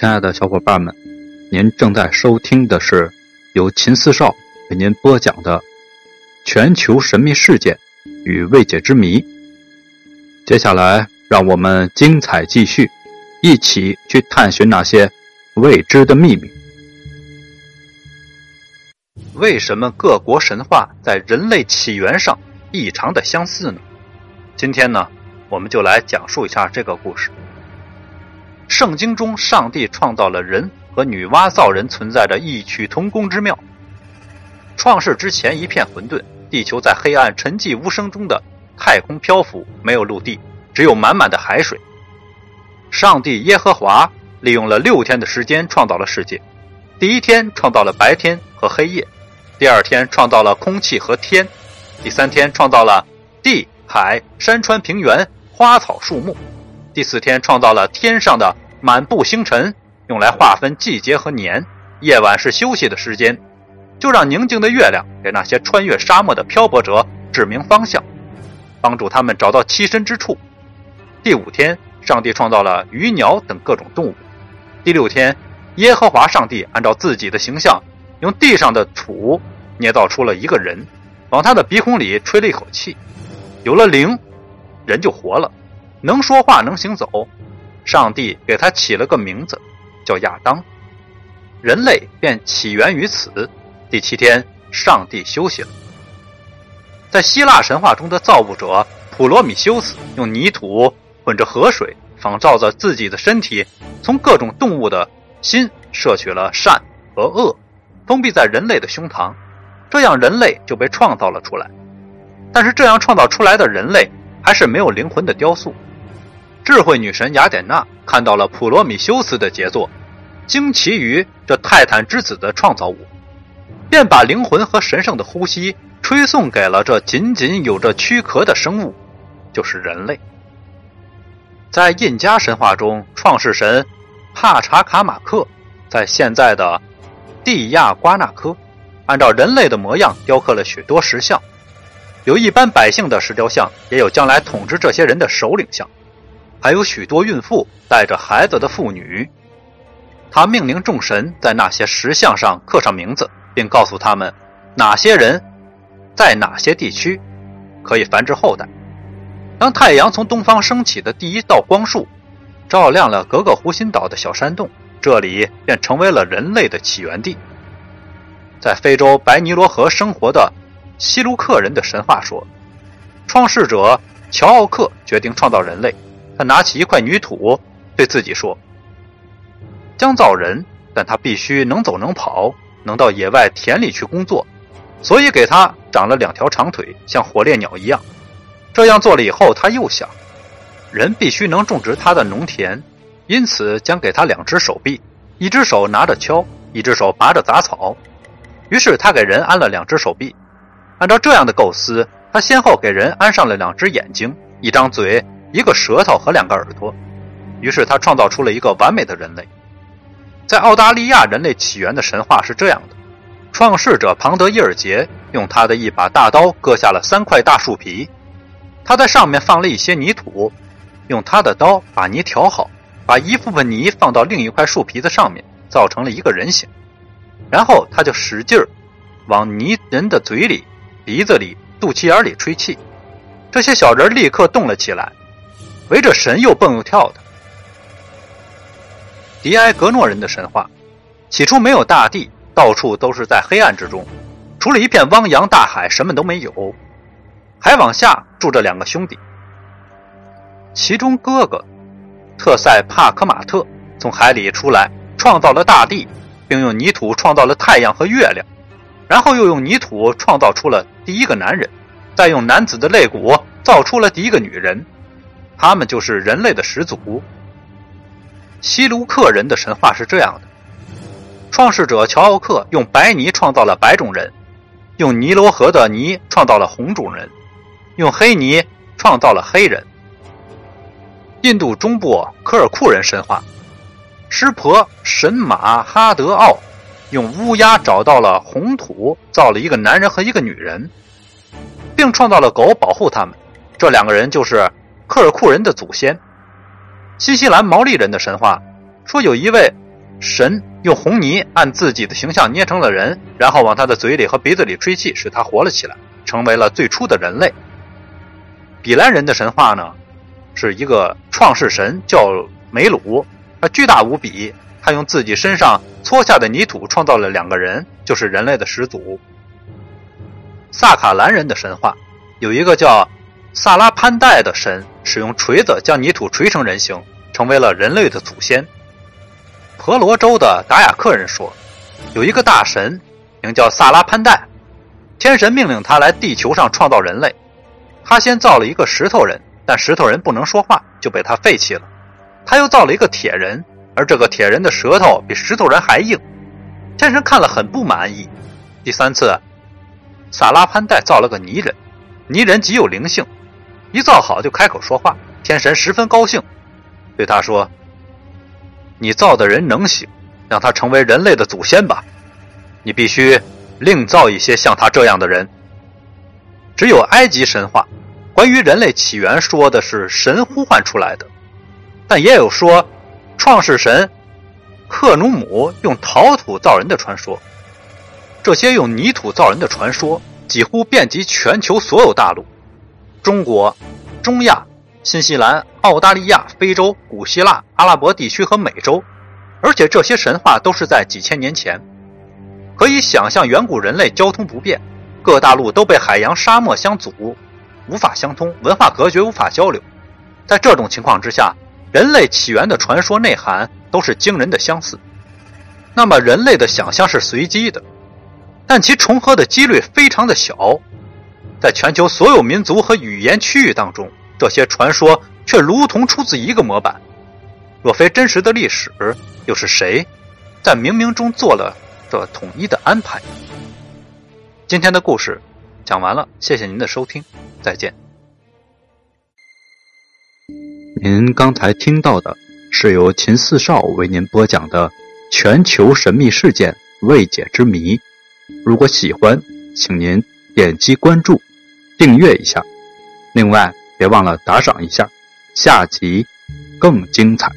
亲爱的小伙伴们，您正在收听的是由秦四少为您播讲的《全球神秘事件与未解之谜》。接下来，让我们精彩继续，一起去探寻那些未知的秘密。为什么各国神话在人类起源上异常的相似呢？今天呢，我们就来讲述一下这个故事。圣经中，上帝创造了人和女娲造人存在着异曲同工之妙。创世之前一片混沌，地球在黑暗沉寂无声中的太空漂浮，没有陆地，只有满满的海水。上帝耶和华利用了六天的时间创造了世界，第一天创造了白天和黑夜，第二天创造了空气和天，第三天创造了地、海、山川、平原、花草树木。第四天创造了天上的满布星辰，用来划分季节和年。夜晚是休息的时间，就让宁静的月亮给那些穿越沙漠的漂泊者指明方向，帮助他们找到栖身之处。第五天，上帝创造了鱼鸟等各种动物。第六天，耶和华上帝按照自己的形象，用地上的土捏造出了一个人，往他的鼻孔里吹了一口气，有了灵，人就活了。能说话，能行走，上帝给他起了个名字，叫亚当。人类便起源于此。第七天，上帝休息了。在希腊神话中的造物者普罗米修斯用泥土混着河水，仿照着自己的身体，从各种动物的心摄取了善和恶，封闭在人类的胸膛，这样人类就被创造了出来。但是，这样创造出来的人类还是没有灵魂的雕塑。智慧女神雅典娜看到了普罗米修斯的杰作，惊奇于这泰坦之子的创造物，便把灵魂和神圣的呼吸吹送给了这仅仅有着躯壳的生物，就是人类。在印加神话中，创世神帕查卡马克在现在的蒂亚瓜纳科，按照人类的模样雕刻了许多石像，有一般百姓的石雕像，也有将来统治这些人的首领像。还有许多孕妇带着孩子的妇女，他命令众神在那些石像上刻上名字，并告诉他们哪些人在哪些地区可以繁殖后代。当太阳从东方升起的第一道光束照亮了格格湖心岛的小山洞，这里便成为了人类的起源地。在非洲白尼罗河生活的希卢克人的神话说，创世者乔奥克决定创造人类。他拿起一块泥土，对自己说：“将造人，但他必须能走能跑，能到野外田里去工作，所以给他长了两条长腿，像火烈鸟一样。这样做了以后，他又想，人必须能种植他的农田，因此将给他两只手臂，一只手拿着锹，一只手拔着杂草。于是他给人安了两只手臂。按照这样的构思，他先后给人安上了两只眼睛，一张嘴。”一个舌头和两个耳朵，于是他创造出了一个完美的人类。在澳大利亚，人类起源的神话是这样的：创世者庞德伊尔杰用他的一把大刀割下了三块大树皮，他在上面放了一些泥土，用他的刀把泥调好，把一部分泥放到另一块树皮子上面，造成了一个人形。然后他就使劲儿往泥人的嘴里、鼻子里、肚脐眼里吹气，这些小人立刻动了起来。围着神又蹦又跳的。迪埃格诺人的神话，起初没有大地，到处都是在黑暗之中，除了一片汪洋大海，什么都没有。海往下住着两个兄弟，其中哥哥特塞帕科马特从海里出来，创造了大地，并用泥土创造了太阳和月亮，然后又用泥土创造出了第一个男人，再用男子的肋骨造出了第一个女人。他们就是人类的始祖。希卢克人的神话是这样的：创世者乔奥克用白泥创造了白种人，用尼罗河的泥创造了红种人，用黑泥创造了黑人。印度中部科尔库人神话，湿婆神马哈德奥用乌鸦找到了红土，造了一个男人和一个女人，并创造了狗保护他们。这两个人就是。科尔库人的祖先，新西兰毛利人的神话说，有一位神用红泥按自己的形象捏成了人，然后往他的嘴里和鼻子里吹气，使他活了起来，成为了最初的人类。比兰人的神话呢，是一个创世神叫梅鲁，他巨大无比，他用自己身上搓下的泥土创造了两个人，就是人类的始祖。萨卡兰人的神话有一个叫萨拉潘代的神，使用锤子将泥土锤成人形，成为了人类的祖先。婆罗洲的达雅克人说，有一个大神名叫萨拉潘代，天神命令他来地球上创造人类。他先造了一个石头人，但石头人不能说话，就被他废弃了。他又造了一个铁人，而这个铁人的舌头比石头人还硬。天神看了很不满意。第三次，萨拉潘代造了个泥人，泥人极有灵性，一造好就开口说话。天神十分高兴，对他说：“你造的人能行，让他成为人类的祖先吧。你必须另造一些像他这样的人。”只有埃及神话，关于人类起源说的是神呼唤出来的，但也有说创世神克努姆用陶土造人的传说。这些用泥土造人的传说几乎遍及全球所有大陆：中国、中亚、新西兰、澳大利亚、非洲、古希腊、阿拉伯地区和美洲，而且这些神话都是在几千年前。可以想象，远古人类交通不便。各大陆都被海洋、沙漠相阻，无法相通，文化隔绝，无法交流。在这种情况之下，人类起源的传说内涵都是惊人的相似。那么，人类的想象是随机的，但其重合的几率非常的小。在全球所有民族和语言区域当中，这些传说却如同出自一个模板。若非真实的历史，又是谁在冥冥中做了这统一的安排？今天的故事讲完了，谢谢您的收听，再见。您刚才听到的是由秦四少为您播讲的全球神秘事件未解之谜。如果喜欢，请您点击关注、订阅一下，另外别忘了打赏一下。下集更精彩。